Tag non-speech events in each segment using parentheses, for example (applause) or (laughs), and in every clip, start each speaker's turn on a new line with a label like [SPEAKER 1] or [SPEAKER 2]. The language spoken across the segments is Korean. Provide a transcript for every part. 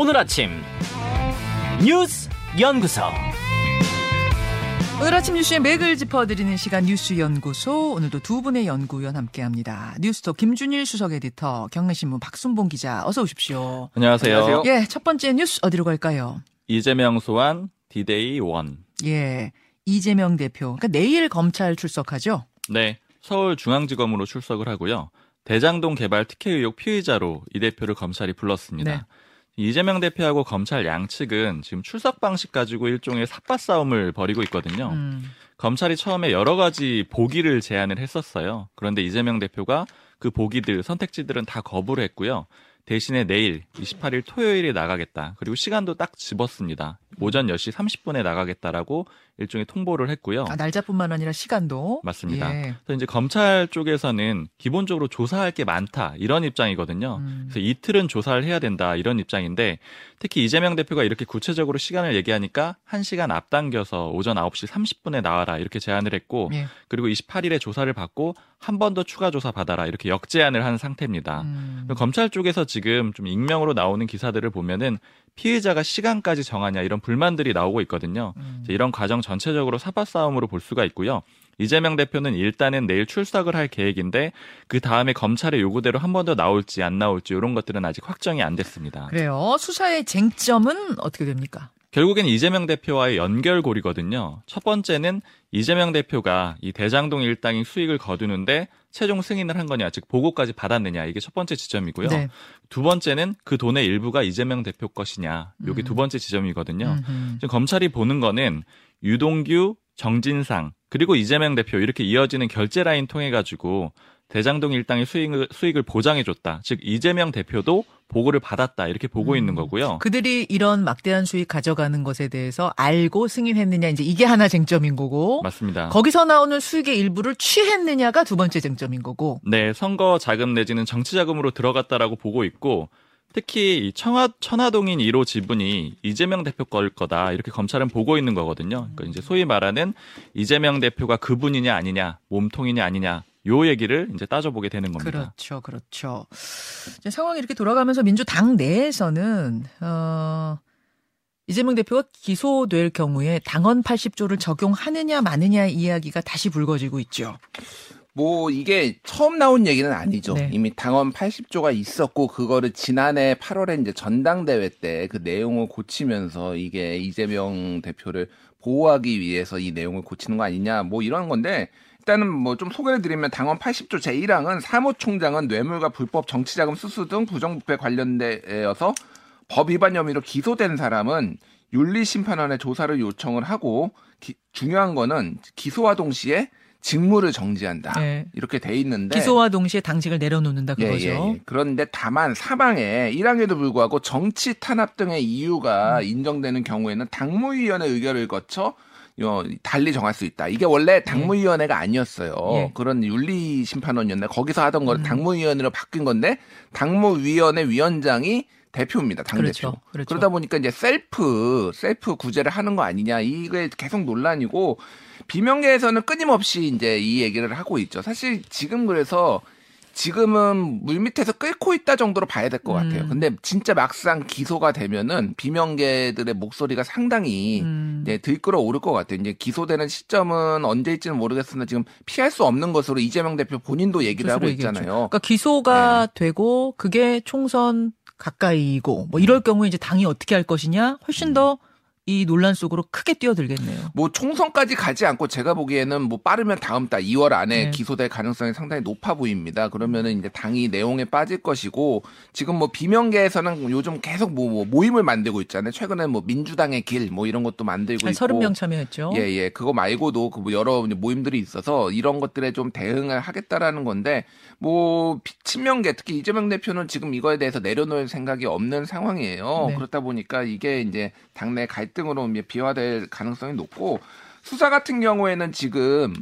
[SPEAKER 1] 오늘 아침 뉴스 연구소
[SPEAKER 2] 오늘 아침 뉴스의 맥을 짚어드리는 시간 뉴스 연구소 오늘도 두 분의 연구위원 함께합니다. 뉴스톱 김준일 수석 에디터, 경향신문 박순봉 기자, 어서 오십시오.
[SPEAKER 3] 안녕하세요.
[SPEAKER 4] 안녕하세요.
[SPEAKER 2] 예, 첫 번째 뉴스 어디로 갈까요?
[SPEAKER 3] 이재명 소환 디데이 one.
[SPEAKER 2] 예, 이재명 대표. 그러니까 내일 검찰 출석하죠.
[SPEAKER 3] 네, 서울중앙지검으로 출석을 하고요. 대장동 개발 특혜 의혹 피의자로 이 대표를 검찰이 불렀습니다.
[SPEAKER 2] 네.
[SPEAKER 3] 이재명 대표하고 검찰 양측은 지금 출석 방식 가지고 일종의 삿바 싸움을 벌이고 있거든요.
[SPEAKER 2] 음,
[SPEAKER 3] 검찰이 처음에 여러 가지 보기를 제안을 했었어요. 그런데 이재명 대표가 그 보기들, 선택지들은 다 거부를 했고요. 대신에 내일 28일 토요일에 나가겠다. 그리고 시간도 딱 집었습니다. 오전 10시 30분에 나가겠다라고 일종의 통보를 했고요.
[SPEAKER 2] 아, 날짜뿐만 아니라 시간도.
[SPEAKER 3] 맞습니다.
[SPEAKER 2] 예.
[SPEAKER 3] 그래서 이제 검찰 쪽에서는 기본적으로 조사할 게 많다 이런 입장이거든요.
[SPEAKER 2] 음.
[SPEAKER 3] 그래서 이틀은 조사를 해야 된다 이런 입장인데 특히 이재명 대표가 이렇게 구체적으로 시간을 얘기하니까 1시간 앞당겨서 오전 9시 30분에 나와라 이렇게 제안을 했고
[SPEAKER 2] 예.
[SPEAKER 3] 그리고 28일에 조사를 받고 한 번 더 추가 조사 받아라 이렇게 역제안을 한 상태입니다.
[SPEAKER 2] 음.
[SPEAKER 3] 검찰 쪽에서 지금 좀 익명으로 나오는 기사들을 보면은 피해자가 시간까지 정하냐 이런 불만들이 나오고 있거든요.
[SPEAKER 2] 음.
[SPEAKER 3] 이런 과정 전체적으로 사파 싸움으로 볼 수가 있고요. 이재명 대표는 일단은 내일 출석을 할 계획인데 그 다음에 검찰의 요구대로 한 번 더 나올지 안 나올지 이런 것들은 아직 확정이 안 됐습니다.
[SPEAKER 2] 그래요. 수사의 쟁점은 어떻게 됩니까?
[SPEAKER 3] 결국엔 이재명 대표와의 연결고리거든요. 첫 번째는 이재명 대표가 이 대장동 일당의 수익을 거두는데 최종 승인을 한 거냐, 즉 보고까지 받았느냐 이게 첫 번째 지점이고요.
[SPEAKER 2] 네.
[SPEAKER 3] 두 번째는 그 돈의 일부가 이재명 대표 것이냐, 이게
[SPEAKER 2] 음.
[SPEAKER 3] 두 번째 지점이거든요.
[SPEAKER 2] 음흠.
[SPEAKER 3] 지금 검찰이 보는 거는 유동규, 정진상 그리고 이재명 대표 이렇게 이어지는 결제 라인 통해 가지고 대장동 일당의 수익을 수익을 보장해 줬다. 즉 이재명 대표도 보고를 받았다. 이렇게 보고
[SPEAKER 2] 음.
[SPEAKER 3] 있는 거고요.
[SPEAKER 2] 그들이 이런 막대한 수익 가져가는 것에 대해서 알고 승인했느냐 이제 이게 하나 쟁점인 거고
[SPEAKER 3] 맞습니다.
[SPEAKER 2] 거기서 나오는 수익의 일부를 취했느냐가 두 번째 쟁점인 거고
[SPEAKER 3] 네, 선거 자금 내지는 정치 자금으로 들어갔다라고 보고 있고 특히 이 청하, 천화동인 1호 지분이 이재명 대표 걸 거다 이렇게 검찰은 보고 있는 거거든요. 그러니까 이제 소위 말하는 이재명 대표가 그분이냐 아니냐, 몸통이냐 아니냐 요 얘기를 이제 따져보게 되는 겁니다.
[SPEAKER 2] 그렇죠, 그렇죠. 이제 상황이 이렇게 돌아가면서 민주당 내에서는 어, 이재명 대표가 기소될 경우에 당헌 80조를 적용하느냐 마느냐 이야기가 다시 불거지고 있죠.
[SPEAKER 4] 뭐 이게 처음 나온 얘기는 아니죠.
[SPEAKER 2] 네.
[SPEAKER 4] 이미 당원 80조가 있었고 그거를 지난해 8월에 이제 전당대회 때 그 내용을 고치면서 이게 이재명 대표를 보호하기 위해서 이 내용을 고치는 거 아니냐 뭐 이런 건데 일단은 뭐 좀 소개를 드리면 당원 80조 제1항은 사무총장은 뇌물과 불법 정치자금 수수 등 부정부패 관련되어서 법 위반 혐의로 기소된 사람은 윤리심판원에 조사를 요청을 하고 기- 중요한 거는 기소와 동시에 직무를 정지한다.
[SPEAKER 2] 네.
[SPEAKER 4] 이렇게 돼 있는데
[SPEAKER 2] 기소와 동시에 당직을 내려놓는다
[SPEAKER 4] 예,
[SPEAKER 2] 그거죠.
[SPEAKER 4] 예, 예. 그런데 다만 사망에 1항에도 불구하고 정치 탄압 등의
[SPEAKER 2] 음.
[SPEAKER 4] 이유가 인정되는 경우에는 당무위원회 의결을 거쳐 어, 달리 정할 수 있다. 이게 원래 당무위원회가 아니었어요.
[SPEAKER 2] 예.
[SPEAKER 4] 그런 윤리 심판원이었는데 거기서 하던 걸
[SPEAKER 2] 음.
[SPEAKER 4] 당무위원회로 바뀐 건데 당무위원회 위원장이 대표입니다. 당 대표.
[SPEAKER 2] 그렇죠, 그렇죠.
[SPEAKER 4] 러다 보니까 이제 셀프 셀프 구제를 하는 거 아니냐 이게 계속 논란이고 비명계에서는 끊임없이 이제 이 얘기를 하고 있죠. 사실 지금 그래서 지금은 물밑에서 끓고 있다 정도로 봐야 될 것 같아요.
[SPEAKER 2] 음.
[SPEAKER 4] 근데 진짜 막상 기소가 되면은 비명계들의 목소리가 상당히
[SPEAKER 2] 음.
[SPEAKER 4] 네, 들끓어 오를 것 같아요. 이제 기소되는 시점은 언제일지는 모르겠으나 지금 피할 수 없는 것으로 이재명 대표 본인도 얘기를 하고
[SPEAKER 2] 스스로 얘기했죠.
[SPEAKER 4] 있잖아요.
[SPEAKER 2] 그러니까 기소가
[SPEAKER 4] 네.
[SPEAKER 2] 되고 그게 총선 가까이고 뭐 이럴 경우에 이제 당이 어떻게 할 것이냐
[SPEAKER 4] 음.
[SPEAKER 2] 훨씬 더 이 논란 속으로 크게 뛰어들겠네요.
[SPEAKER 4] 뭐 총선까지 가지 않고 제가 보기에는 뭐 빠르면 다음 달 2월 안에
[SPEAKER 2] 네.
[SPEAKER 4] 기소될 가능성이 상당히 높아 보입니다. 그러면은 이제 당이 내용에 빠질 것이고 지금 뭐 비명계에서는 요즘 계속 뭐, 뭐 모임을 만들고 있잖아요. 최근에 뭐 민주당의 길 뭐 이런 것도 만들고
[SPEAKER 2] 한
[SPEAKER 4] 있고
[SPEAKER 2] 30명 참여했죠.
[SPEAKER 4] 예, 예. 그거 말고도 그 뭐 여러 이제 모임들이 있어서 이런 것들에 좀 대응을 하겠다라는 건데 뭐 피- 친명계 특히 이재명 대표는 지금 이거에 대해서 내려놓을 생각이 없는 상황이에요.
[SPEAKER 2] 네.
[SPEAKER 4] 그렇다 보니까 이게 이제 당내 갈등 으로 이제 비화될 가능성이 높고 수사 같은 경우에는 지금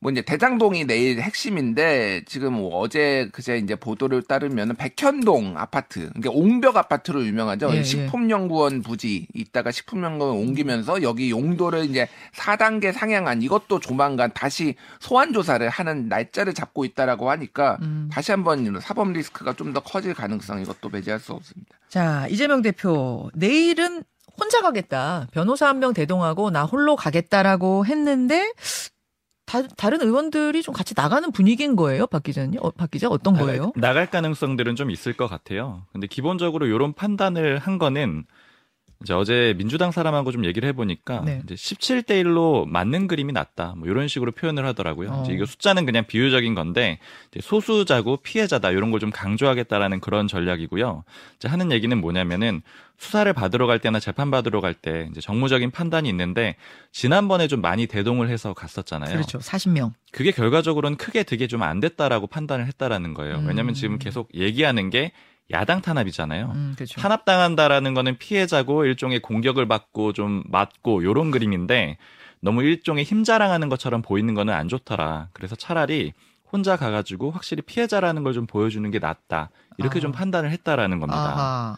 [SPEAKER 4] 뭐 이제 대장동이 내일 핵심인데 지금 뭐 어제 그제 이제 보도를 따르면 백현동 아파트, 그러니까 옹벽 아파트로 유명하죠.
[SPEAKER 2] 예, 예.
[SPEAKER 4] 식품연구원 부지 있다가 식품연구원 옮기면서 여기 용도를 이제 4단계 상향한 이것도 조만간 다시 소환 조사를 하는 날짜를 잡고 있다라고 하니까
[SPEAKER 2] 음.
[SPEAKER 4] 다시 한번 사법 리스크가 좀 더 커질 가능성 이것도 배제할 수 없습니다.
[SPEAKER 2] 자, 이재명 대표, 내일은 혼자 가겠다. 변호사 한 명 대동하고 나 홀로 가겠다라고 했는데, 다, 다른 의원들이 좀 같이 나가는 분위기인 거예요, 박 기자님? 어, 박 기자 어떤 거예요?
[SPEAKER 3] 나갈 가능성들은 좀 있을 것 같아요. 근데 기본적으로 이런 판단을 한 거는 이제 어제 민주당 사람하고 좀 얘기를 해보니까
[SPEAKER 2] 네.
[SPEAKER 3] 이제 17대 1로 맞는 그림이 낫다. 뭐 이런 식으로 표현을 하더라고요.
[SPEAKER 2] 어.
[SPEAKER 3] 이제 이거 숫자는 그냥 비유적인 건데 이제 소수자고 피해자다 이런 걸 좀 강조하겠다라는 그런 전략이고요. 이제 하는 얘기는 뭐냐면은 수사를 받으러 갈 때나 재판 받으러 갈 때 이제 정무적인 판단이 있는데 지난번에 좀 많이 대동을 해서 갔었잖아요.
[SPEAKER 2] 그렇죠. 40명.
[SPEAKER 3] 그게 결과적으로는 크게 되게 좀 안 됐다라고 판단을 했다라는 거예요.
[SPEAKER 2] 음.
[SPEAKER 3] 왜냐하면 지금 계속 얘기하는 게 야당 탄압이잖아요.
[SPEAKER 2] 음, 그렇죠.
[SPEAKER 3] 탄압당한다라는 거는 피해자고 일종의 공격을 받고 좀 맞고 요런 그림인데 너무 일종의 힘 자랑하는 것처럼 보이는 거는 안 좋더라. 그래서 차라리 혼자 가가지고 확실히 피해자라는 걸 좀 보여주는 게 낫다. 이렇게
[SPEAKER 2] 아.
[SPEAKER 3] 좀 판단을 했다라는 겁니다.
[SPEAKER 2] 아하.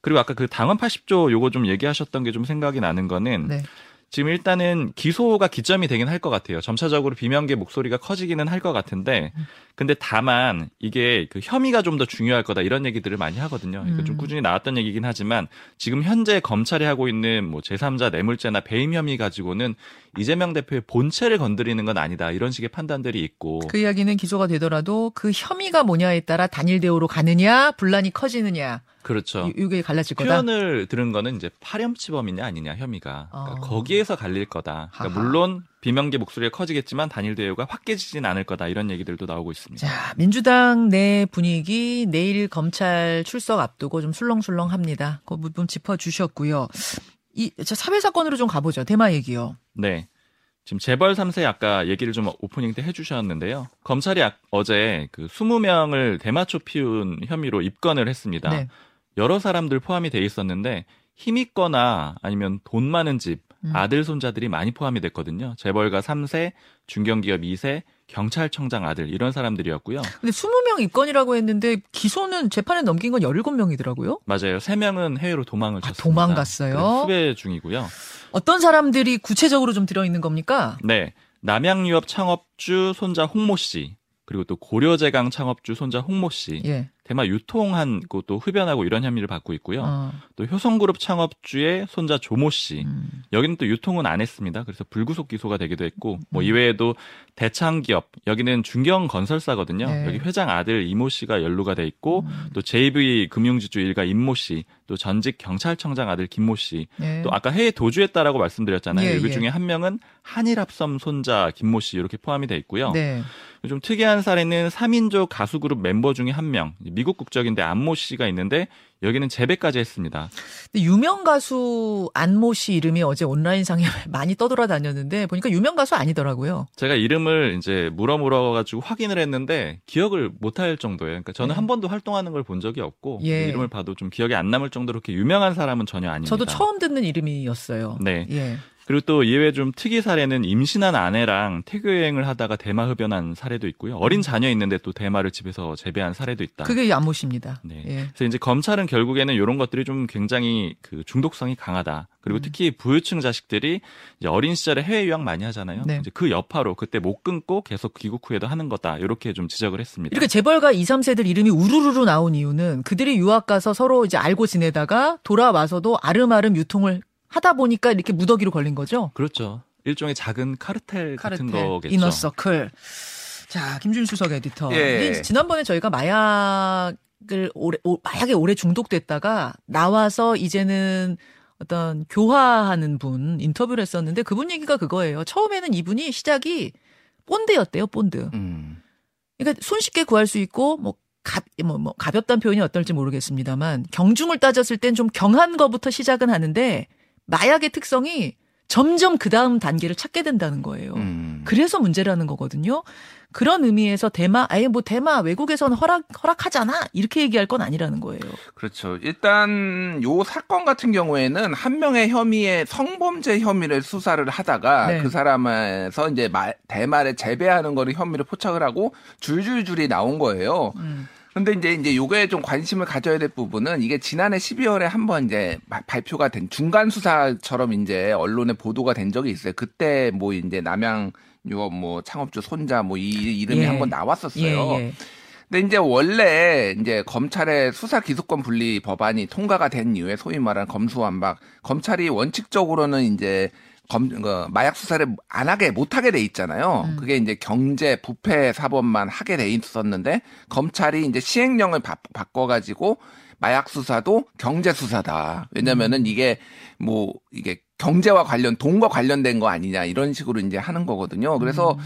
[SPEAKER 3] 그리고 아까 그 당원 80조 요거 좀 얘기하셨던 게 좀 생각이 나는 거는
[SPEAKER 2] 네.
[SPEAKER 3] 지금 일단은 기소가 기점이 되긴 할 것 같아요. 점차적으로 비명계 목소리가 커지기는 할 것 같은데, 근데 다만 이게 그 혐의가 좀 더 중요할 거다 이런 얘기들을 많이 하거든요. 이거 좀
[SPEAKER 2] 음.
[SPEAKER 3] 꾸준히 나왔던 얘기긴 하지만 지금 현재 검찰이 하고 있는 뭐 제3자 뇌물죄나 배임 혐의 가지고는 이재명 대표의 본체를 건드리는 건 아니다 이런 식의 판단들이 있고,
[SPEAKER 2] 그 이야기는 기소가 되더라도 그 혐의가 뭐냐에 따라 단일 대우로 가느냐, 분란이 커지느냐,
[SPEAKER 3] 그렇죠.
[SPEAKER 2] 이- 이게 갈라질 거다.
[SPEAKER 3] 표현을 들은 거는 이제 파렴치범이냐 아니냐 혐의가 그러니까
[SPEAKER 2] 어.
[SPEAKER 3] 거기에서 갈릴 거다. 그러니까. 물론 비명계 목소리가 커지겠지만 단일 대우가 확 깨지진 않을 거다 이런 얘기들도 나오고 있습니다.
[SPEAKER 2] 자, 민주당 내 분위기 내일 검찰 출석 앞두고 좀 술렁술렁합니다. 그 부분 짚어 주셨고요. 이, 자, 사회 사건으로 좀 가보죠. 대마 얘기요.
[SPEAKER 3] 네. 지금 재벌 3세 아까 얘기를 좀 오프닝 때 해주셨는데요. 검찰이 아- 어제 그 20명을 대마초 피운 혐의로 입건을 했습니다.
[SPEAKER 2] 네.
[SPEAKER 3] 여러 사람들 포함이 돼 있었는데 힘 있거나 아니면 돈 많은 집
[SPEAKER 2] 음.
[SPEAKER 3] 아들 손자들이 많이 포함이 됐거든요. 재벌가 3세, 중견기업 2세, 경찰청장 아들 이런 사람들이었고요.
[SPEAKER 2] 근데 20명 입건이라고 했는데 기소는 재판에 넘긴 건 17명이더라고요.
[SPEAKER 3] 맞아요. 3명은 해외로 도망을
[SPEAKER 2] 아,
[SPEAKER 3] 쳤습니다.
[SPEAKER 2] 도망갔어요?
[SPEAKER 3] 그래서 후배 중이고요.
[SPEAKER 2] 어떤 사람들이 구체적으로 좀 들어 있는 겁니까?
[SPEAKER 3] 네. 남양유업 창업주 손자 홍모 씨, 그리고 또 고려제강 창업주 손자 홍모 씨,
[SPEAKER 2] 예.
[SPEAKER 3] 대마 유통한 곳도 흡연하고 이런 혐의를 받고 있고요.
[SPEAKER 2] 어,
[SPEAKER 3] 또 효성그룹 창업주의 손자 조모 씨,
[SPEAKER 2] 음.
[SPEAKER 3] 여기는 또 유통은 안 했습니다. 그래서 불구속 기소가 되기도 했고, 뭐
[SPEAKER 2] 음.
[SPEAKER 3] 이외에도 대창기업, 여기는 중경 건설사거든요.
[SPEAKER 2] 네.
[SPEAKER 3] 여기 회장 아들 이모 씨가 연루가 돼 있고,
[SPEAKER 2] 음.
[SPEAKER 3] 또 JV 금융지주 일가 임모 씨, 또 전직 경찰청장 아들 김모 씨,
[SPEAKER 2] 예.
[SPEAKER 3] 또 아까 해외 도주했다라고 말씀드렸잖아요.
[SPEAKER 2] 예,
[SPEAKER 3] 여기
[SPEAKER 2] 예.
[SPEAKER 3] 중에 한 명은 한일합섬 손자 김모 씨 이렇게 포함이 돼 있고요.
[SPEAKER 2] 네.
[SPEAKER 3] 좀 특이한 사례는 3인조 가수 그룹 멤버 중에 한 명, 미국 국적인데 안모 씨가 있는데 여기는 재배까지 했습니다.
[SPEAKER 2] 유명 가수 안모 씨 이름이 어제 온라인상에 (laughs) 많이 떠돌아다녔는데 보니까 유명 가수 아니더라고요.
[SPEAKER 3] 제가 이름을 이제 물어 물어 가지고 확인을 했는데 기억을 못할 정도예요. 그러니까 저는
[SPEAKER 2] 네.
[SPEAKER 3] 한 번도 활동하는 걸 본 적이 없고
[SPEAKER 2] 예.
[SPEAKER 3] 이름을 봐도 좀 기억이 안 남을 정도로 그렇게 유명한 사람은 전혀 아닙니다.
[SPEAKER 2] 저도 처음 듣는 이름이었어요.
[SPEAKER 3] 네.
[SPEAKER 2] 예.
[SPEAKER 3] 그리고 또 이외에 좀 특이 사례는 임신한 아내랑 태교 여행을 하다가 대마 흡연한 사례도 있고요. 어린 자녀 있는데 또 대마를 집에서 재배한 사례도 있다.
[SPEAKER 2] 음. 그게 안모 씨입니다.
[SPEAKER 3] 네.
[SPEAKER 2] 예.
[SPEAKER 3] 그래서 이제 검찰은 결국에는 이런 것들이 좀 굉장히 그 중독성이 강하다.
[SPEAKER 2] 음.
[SPEAKER 3] 그리고 특히 부유층 자식들이 이제 어린 시절에 해외 유학 많이 하잖아요.
[SPEAKER 2] 네.
[SPEAKER 3] 이제 그 여파로 그때 못 끊고 계속 귀국 후에도 하는 거다. 이렇게 좀 지적을 했습니다.
[SPEAKER 2] 이렇게 재벌가 2, 3세들 이름이 우르르르 나온 이유는 그들이 유학 가서 서로 이제 알고 지내다가 돌아와서도 아름아름 유통을 하다 보니까 이렇게 무더기로 걸린 거죠.
[SPEAKER 3] 그렇죠. 일종의 작은 카르텔, 같은
[SPEAKER 2] 카르텔,
[SPEAKER 3] 거겠죠.
[SPEAKER 2] inner circle. 자, 김준일 수석 에디터.
[SPEAKER 4] 예.
[SPEAKER 2] 지난번에 저희가 마약을 오래, 오- 마약에 오래 중독됐다가 나와서 이제는 어떤 교화하는 분 인터뷰를 했었는데 그분 얘기가 그거예요. 처음에는 이분이 시작이 본드였대요, 본드.
[SPEAKER 4] 음.
[SPEAKER 2] 그러니까 손쉽게 구할 수 있고 뭐 가, 뭐, 뭐 가볍다는 표현이 어떨지 모르겠습니다만 경중을 따졌을 땐 좀 경한 거부터 시작은 하는데 마약의 특성이 점점 그 다음 단계를 찾게 된다는 거예요.
[SPEAKER 4] 음.
[SPEAKER 2] 그래서 문제라는 거거든요. 그런 의미에서 대마 아예 뭐 대마 외국에서는 허락 허락하잖아 이렇게 얘기할 건 아니라는 거예요.
[SPEAKER 4] 그렇죠. 일단 요 사건 같은 경우에는 한 명의 혐의의 성범죄 혐의를 수사를 하다가
[SPEAKER 2] 네.
[SPEAKER 4] 그 사람에서 이제 말, 대말에 재배하는 거를 혐의를 포착을 하고 줄줄줄이 나온 거예요.
[SPEAKER 2] 음.
[SPEAKER 4] 근데 이제 이제 요거에 좀 관심을 가져야 될 부분은 이게 지난해 12월에 한번 이제 바- 발표가 된 중간 수사처럼 이제 언론에 보도가 된 적이 있어요. 그때 뭐 이제 남양 유업 뭐 창업주 손자 뭐 이 이름이
[SPEAKER 2] 예.
[SPEAKER 4] 한번 나왔었어요.
[SPEAKER 2] 예, 예.
[SPEAKER 4] 근데 이제 원래 이제 검찰의 수사 기소권 분리 법안이 통과가 된 이후에 소위 말하는 검수완박 검찰이 원칙적으로는 이제 검, 그 마약 수사를 안 하게 못 하게 돼 있잖아요.
[SPEAKER 2] 음.
[SPEAKER 4] 그게 이제 경제 부패 사법만 하게 돼 있었는데 검찰이 이제 시행령을 바, 바꿔가지고 마약 수사도 경제 수사다. 왜냐면은
[SPEAKER 2] 음.
[SPEAKER 4] 이게 뭐 이게 경제와 관련 돈과 관련된 거 아니냐 이런 식으로 이제 하는 거거든요. 그래서
[SPEAKER 2] 음.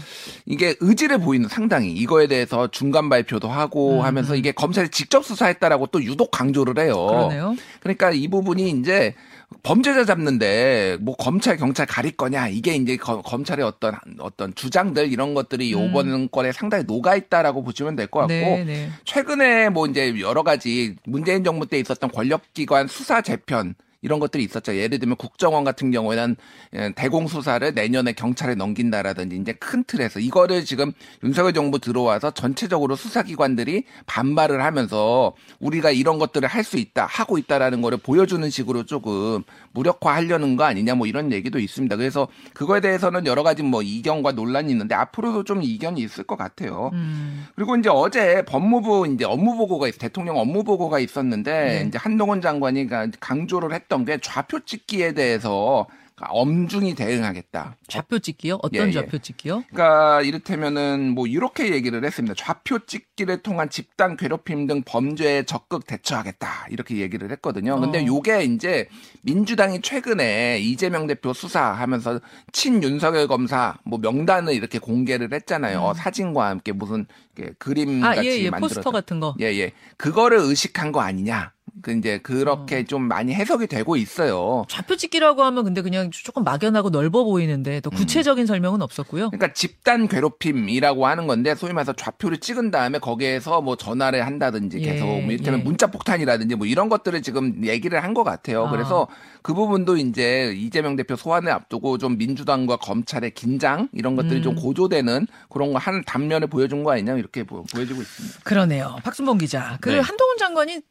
[SPEAKER 4] 이게 의지를 보이는 상당히 이거에 대해서 중간 발표도 하고
[SPEAKER 2] 음,
[SPEAKER 4] 하면서
[SPEAKER 2] 음.
[SPEAKER 4] 이게 검찰이 직접 수사했다라고 또 유독 강조를 해요.
[SPEAKER 2] 그러네요.
[SPEAKER 4] 그러니까 이 부분이 이제 범죄자 잡는데 뭐 검찰 경찰 가릴 거냐 이게 이제 거- 검찰의 어떤 어떤 주장들 이런 것들이
[SPEAKER 2] 음.
[SPEAKER 4] 요번 건에 상당히 녹아 있다라고 보시면 될 것 같고
[SPEAKER 2] 네, 네.
[SPEAKER 4] 최근에 뭐 이제 여러 가지 문재인 정부 때 있었던 권력기관 수사 재편 이런 것들이 있었죠. 예를 들면 국정원 같은 경우에는 예, 대공 수사를 내년에 경찰에 넘긴다라든지 이제 큰 틀에서 이거를 지금 윤석열 정부 들어와서 전체적으로 수사기관들이 반발을 하면서 우리가 이런 것들을 할 수 있다 하고 있다라는 거를 보여주는 식으로 조금 무력화하려는 거 아니냐 뭐 이런 얘기도 있습니다. 그래서 그거에 대해서는 여러 가지 뭐 이견과 논란이 있는데 앞으로도 좀 이견이 있을 것 같아요.
[SPEAKER 2] 음.
[SPEAKER 4] 그리고 이제 어제 법무부 이제 업무 보고가 있, 대통령 업무 보고가 있었는데
[SPEAKER 2] 네.
[SPEAKER 4] 이제 한동훈 장관이 가- 강조를 했던 게 좌표 찍기에 대해서 엄중히 대응하겠다.
[SPEAKER 2] 좌표 찍기요? 어떤
[SPEAKER 4] 예, 예.
[SPEAKER 2] 좌표 찍기요?
[SPEAKER 4] 그러니까 이를테면은 뭐 이렇게 얘기를 했습니다. 좌표 찍기를 통한 집단 괴롭힘 등 범죄에 적극 대처하겠다. 이렇게 얘기를 했거든요. 근데
[SPEAKER 2] 어.
[SPEAKER 4] 요게 이제 민주당이 최근에 이재명 대표 수사하면서 친 윤석열 검사 뭐 명단을 이렇게 공개를 했잖아요. 사진과 함께 무슨 그림
[SPEAKER 2] 음. 아,
[SPEAKER 4] 같이
[SPEAKER 2] 예, 예.
[SPEAKER 4] 만들어서
[SPEAKER 2] 포스터 같은 거.
[SPEAKER 4] 예, 예. 그거를 의식한 거 아니냐. 그 이제 그렇게
[SPEAKER 2] 어.
[SPEAKER 4] 좀 많이 해석이 되고 있어요.
[SPEAKER 2] 좌표 찍기라고 하면 근데 그냥 조금 막연하고 넓어 보이는데
[SPEAKER 4] 음.
[SPEAKER 2] 또 구체적인 설명은 없었고요.
[SPEAKER 4] 그러니까 집단 괴롭힘이라고 하는 건데 소위 말해서 좌표를 찍은 다음에 거기에서 뭐 전화를 한다든지
[SPEAKER 2] 예,
[SPEAKER 4] 계속 뭐 이를테면
[SPEAKER 2] 예.
[SPEAKER 4] 문자 폭탄이라든지 뭐 이런 것들을 지금 얘기를 한 것 같아요.
[SPEAKER 2] 아.
[SPEAKER 4] 그래서 그 부분도 이제 이재명 대표 소환을 앞두고 좀 민주당과 검찰의 긴장 이런 것들이
[SPEAKER 2] 음.
[SPEAKER 4] 좀 고조되는 그런 거 한 단면을 보여준 거 아니냐 이렇게 보, 보여지고 있습니다.
[SPEAKER 2] 그러네요. 박순봉 기자. 그
[SPEAKER 3] 네.
[SPEAKER 2] 한동훈 장관이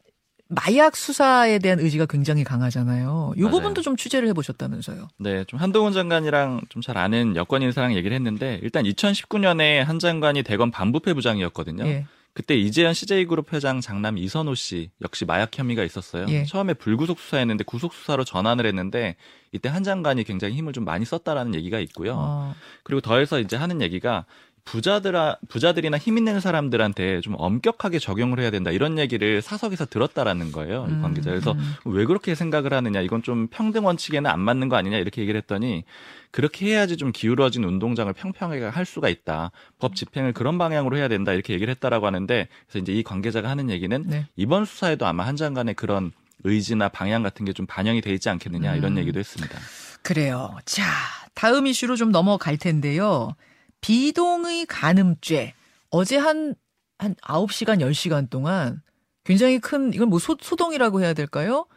[SPEAKER 2] 마약 수사에 대한 의지가 굉장히 강하잖아요. 이
[SPEAKER 3] 맞아요.
[SPEAKER 2] 부분도 좀 취재를 해보셨다면서요.
[SPEAKER 3] 네, 좀 한동훈 장관이랑 좀 잘 아는 여권 인사랑 얘기를 했는데 일단 2019년에 한 장관이 대검 반부패 부장이었거든요.
[SPEAKER 2] 예.
[SPEAKER 3] 그때 이재현 CJ그룹 회장 장남 이선호 씨 역시 마약 혐의가 있었어요.
[SPEAKER 2] 예.
[SPEAKER 3] 처음에 불구속 수사했는데 구속 수사로 전환을 했는데 이때 한 장관이 굉장히 힘을 좀 많이 썼다라는 얘기가 있고요.
[SPEAKER 2] 어,
[SPEAKER 3] 그리고 더해서 이제 하는 얘기가 부자들아 부자들이나 힘 있는 사람들한테 좀 엄격하게 적용을 해야 된다 이런 얘기를 사석에서 들었다라는 거예요 이
[SPEAKER 2] 음,
[SPEAKER 3] 관계자 그래서
[SPEAKER 2] 음.
[SPEAKER 3] 왜 그렇게 생각을 하느냐 이건 좀 평등 원칙에는 안 맞는 거 아니냐 이렇게 얘기를 했더니 그렇게 해야지 좀 기울어진 운동장을 평평하게 할 수가 있다 법 집행을 그런 방향으로 해야 된다 이렇게 얘기를 했다라고 하는데 그래서 이제 이 관계자가 하는 얘기는
[SPEAKER 2] 네.
[SPEAKER 3] 이번 수사에도 아마 한 장관의 그런 의지나 방향 같은 게 좀 반영이 돼 있지 않겠느냐 이런
[SPEAKER 2] 음.
[SPEAKER 3] 얘기도 했습니다.
[SPEAKER 2] 그래요. 자, 다음 이슈로 좀 넘어갈 텐데요. 비동의 간음죄. 어제 한, 한 9시간, 10시간 동안 굉장히 큰, 이건 뭐 소, 소동이라고 해야 될까요?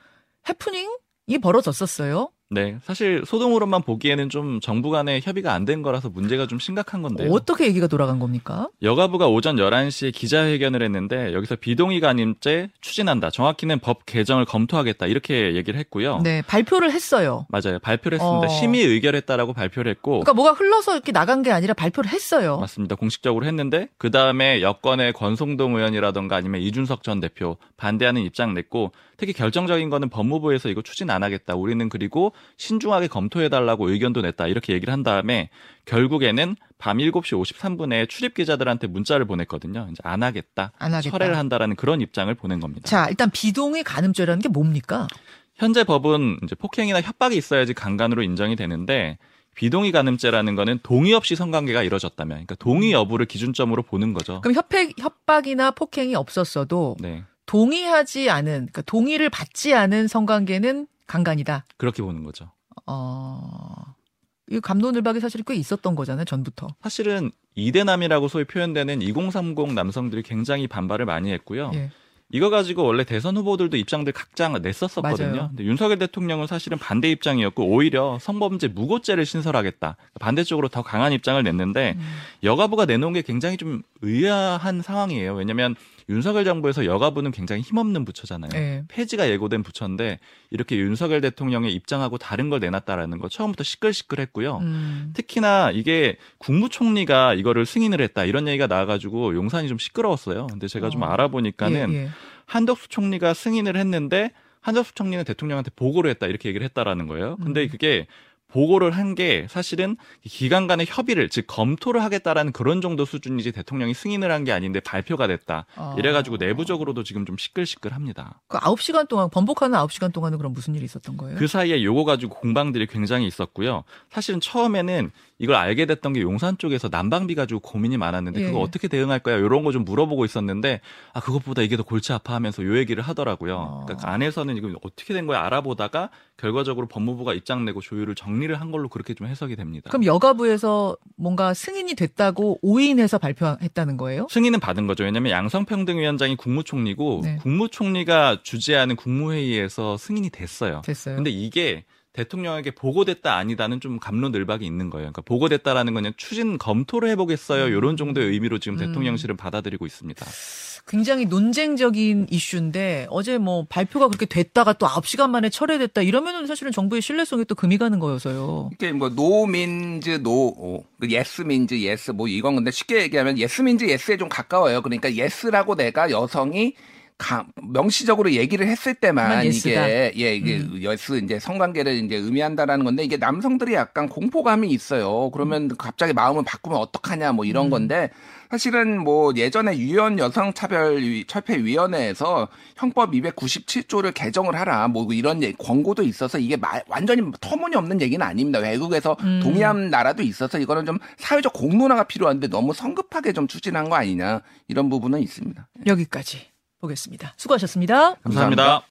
[SPEAKER 2] 해프닝이 벌어졌었어요.
[SPEAKER 3] 네, 사실 소동으로만 보기에는 좀 정부 간의 협의가 안 된 거라서 문제가 좀 심각한 건데요.
[SPEAKER 2] 어떻게 얘기가 돌아간 겁니까?
[SPEAKER 3] 여가부가 오전 11시에 기자회견을 했는데 여기서 비동의 간임죄 추진한다. 정확히는 법 개정을 검토하겠다. 이렇게 얘기를 했고요.
[SPEAKER 2] 네, 발표를 했어요.
[SPEAKER 3] 맞아요. 발표를 했습니다.
[SPEAKER 2] 어.
[SPEAKER 3] 심의 의결했다라고 발표를 했고
[SPEAKER 2] 그러니까 뭐가 흘러서 이렇게 나간 게 아니라 발표를 했어요.
[SPEAKER 3] 맞습니다. 공식적으로 했는데 그 다음에 여권의 권성동 의원이라던가 아니면 이준석 전 대표 반대하는 입장 냈고 특히 결정적인 거는 법무부에서 이거 추진 안 하겠다. 우리는 그리고 신중하게 검토해 달라고 의견도 냈다. 이렇게 얘기를 한 다음에 결국에는 밤 7시 53분에 출입 기자들한테 문자를 보냈거든요. 이제 안 하겠다.
[SPEAKER 2] 안 하겠다.
[SPEAKER 3] 철회를 한다라는 그런 입장을 보낸 겁니다.
[SPEAKER 2] 자, 일단 비동의 간음죄라는 게 뭡니까?
[SPEAKER 3] 현재 법은 이제 폭행이나 협박이 있어야지 강간으로 인정이 되는데 비동의 간음죄라는 거는 동의 없이 성관계가 이루어졌다면, 그러니까 동의 여부를 기준점으로 보는 거죠.
[SPEAKER 2] 그럼 협박, 협박이나 폭행이 없었어도
[SPEAKER 3] 네,
[SPEAKER 2] 동의하지 않은, 그러니까 동의를 받지 않은 성관계는 강간이다.
[SPEAKER 3] 그렇게 보는 거죠.
[SPEAKER 2] 어, 이 감론을박이 사실 꽤 있었던 거잖아요, 전부터.
[SPEAKER 3] 사실은 이대남이라고 소위 표현되는 2030 남성들이 굉장히 반발을 많이 했고요.
[SPEAKER 2] 예.
[SPEAKER 3] 이거 가지고 원래 대선 후보들도 입장들 각자 냈었었거든요.
[SPEAKER 2] 맞아요.
[SPEAKER 3] 근데 윤석열 대통령은 사실은 반대 입장이었고 오히려 성범죄 무고죄를 신설하겠다. 반대쪽으로 더 강한 입장을 냈는데
[SPEAKER 2] 음.
[SPEAKER 3] 여가부가 내놓은 게 굉장히 좀 의아한 상황이에요. 왜냐하면 윤석열 정부에서 여가부는 굉장히 힘없는 부처잖아요.
[SPEAKER 2] 예.
[SPEAKER 3] 폐지가 예고된 부처인데 이렇게 윤석열 대통령의 입장하고 다른 걸 내놨다라는 거 처음부터 시끌시끌했고요.
[SPEAKER 2] 음.
[SPEAKER 3] 특히나 이게 국무총리가 이거를 승인을 했다 이런 얘기가 나와가지고 용산이 좀 시끄러웠어요. 근데 제가 좀
[SPEAKER 2] 어.
[SPEAKER 3] 알아보니까는
[SPEAKER 2] 예, 예.
[SPEAKER 3] 한덕수 총리가 승인을 했는데 한덕수 총리는 대통령한테 보고를 했다 이렇게 얘기를 했다라는 거예요. 근데
[SPEAKER 2] 음.
[SPEAKER 3] 그게 보고를 한 게 사실은 기관 간의 협의를 즉 검토를 하겠다라는 그런 정도 수준이지 대통령이 승인을 한 게 아닌데 발표가 됐다.
[SPEAKER 2] 아.
[SPEAKER 3] 이래가지고 내부적으로도 지금 좀 시끌시끌합니다.
[SPEAKER 2] 그 9시간 동안 번복하는 9시간 동안은 그럼 무슨 일이 있었던 거예요?
[SPEAKER 3] 그 사이에 요거 가지고 공방들이 굉장히 있었고요. 사실은 처음에는 이걸 알게 됐던 게 용산 쪽에서 난방비 가지고 고민이 많았는데
[SPEAKER 2] 예,
[SPEAKER 3] 그거
[SPEAKER 2] 예.
[SPEAKER 3] 어떻게 대응할 거야 이런 거 좀 물어보고 있었는데 아 그것보다 이게 더 골치 아파하면서 요 얘기를 하더라고요.
[SPEAKER 2] 어.
[SPEAKER 3] 그러니까 그 안에서는 이거 어떻게 된 거야 알아보다가 결과적으로 법무부가 입장 내고 조율을 정리를 한 걸로 그렇게 좀 해석이 됩니다.
[SPEAKER 2] 그럼 여가부에서 뭔가 승인이 됐다고 오인해서 발표했다는 거예요?
[SPEAKER 3] 승인은 받은 거죠. 왜냐하면 양성평등위원장이 국무총리고
[SPEAKER 2] 네.
[SPEAKER 3] 국무총리가 주재하는 국무회의에서 승인이 됐어요.
[SPEAKER 2] 됐어요.
[SPEAKER 3] 근데 이게 대통령에게 보고됐다 아니다는 좀 감론을박이 있는 거예요. 그러니까 보고됐다라는 건 그냥 추진 검토를 해보겠어요. 이런 정도의 의미로 지금
[SPEAKER 2] 음.
[SPEAKER 3] 대통령실은 받아들이고 있습니다.
[SPEAKER 2] 굉장히 논쟁적인 이슈인데 어제 뭐 발표가 그렇게 됐다가 또 9시간 만에 철회됐다 이러면은 사실은 정부의 신뢰성에 또 금이 가는 거여서요.
[SPEAKER 4] 이게 뭐 no means no, 그 yes means yes 뭐 이건 근데 쉽게 얘기하면 yes means yes에 좀 가까워요. 그러니까 yes라고 내가 여성이 가, 명시적으로 얘기를 했을 때만. 이게 예 이게 yes 이제 성관계를 이제 의미한다라는 건데 이게 남성들이 약간 공포감이 있어요. 그러면 갑자기 마음을 바꾸면 어떡하냐 뭐 이런 건데 사실은 뭐 예전에 유엔 여성차별 철폐위원회에서 형법 297조를 개정을 하라 뭐 이런 권고도 있어서 이게 마- 완전히 터무니없는 얘기는 아닙니다. 외국에서
[SPEAKER 2] 음.
[SPEAKER 4] 동의한 나라도 있어서 이거는 좀 사회적 공론화가 필요한데 너무 성급하게 좀 추진한 거 아니냐 이런 부분은 있습니다.
[SPEAKER 2] 여기까지 보겠습니다. 수고하셨습니다.
[SPEAKER 3] 감사합니다.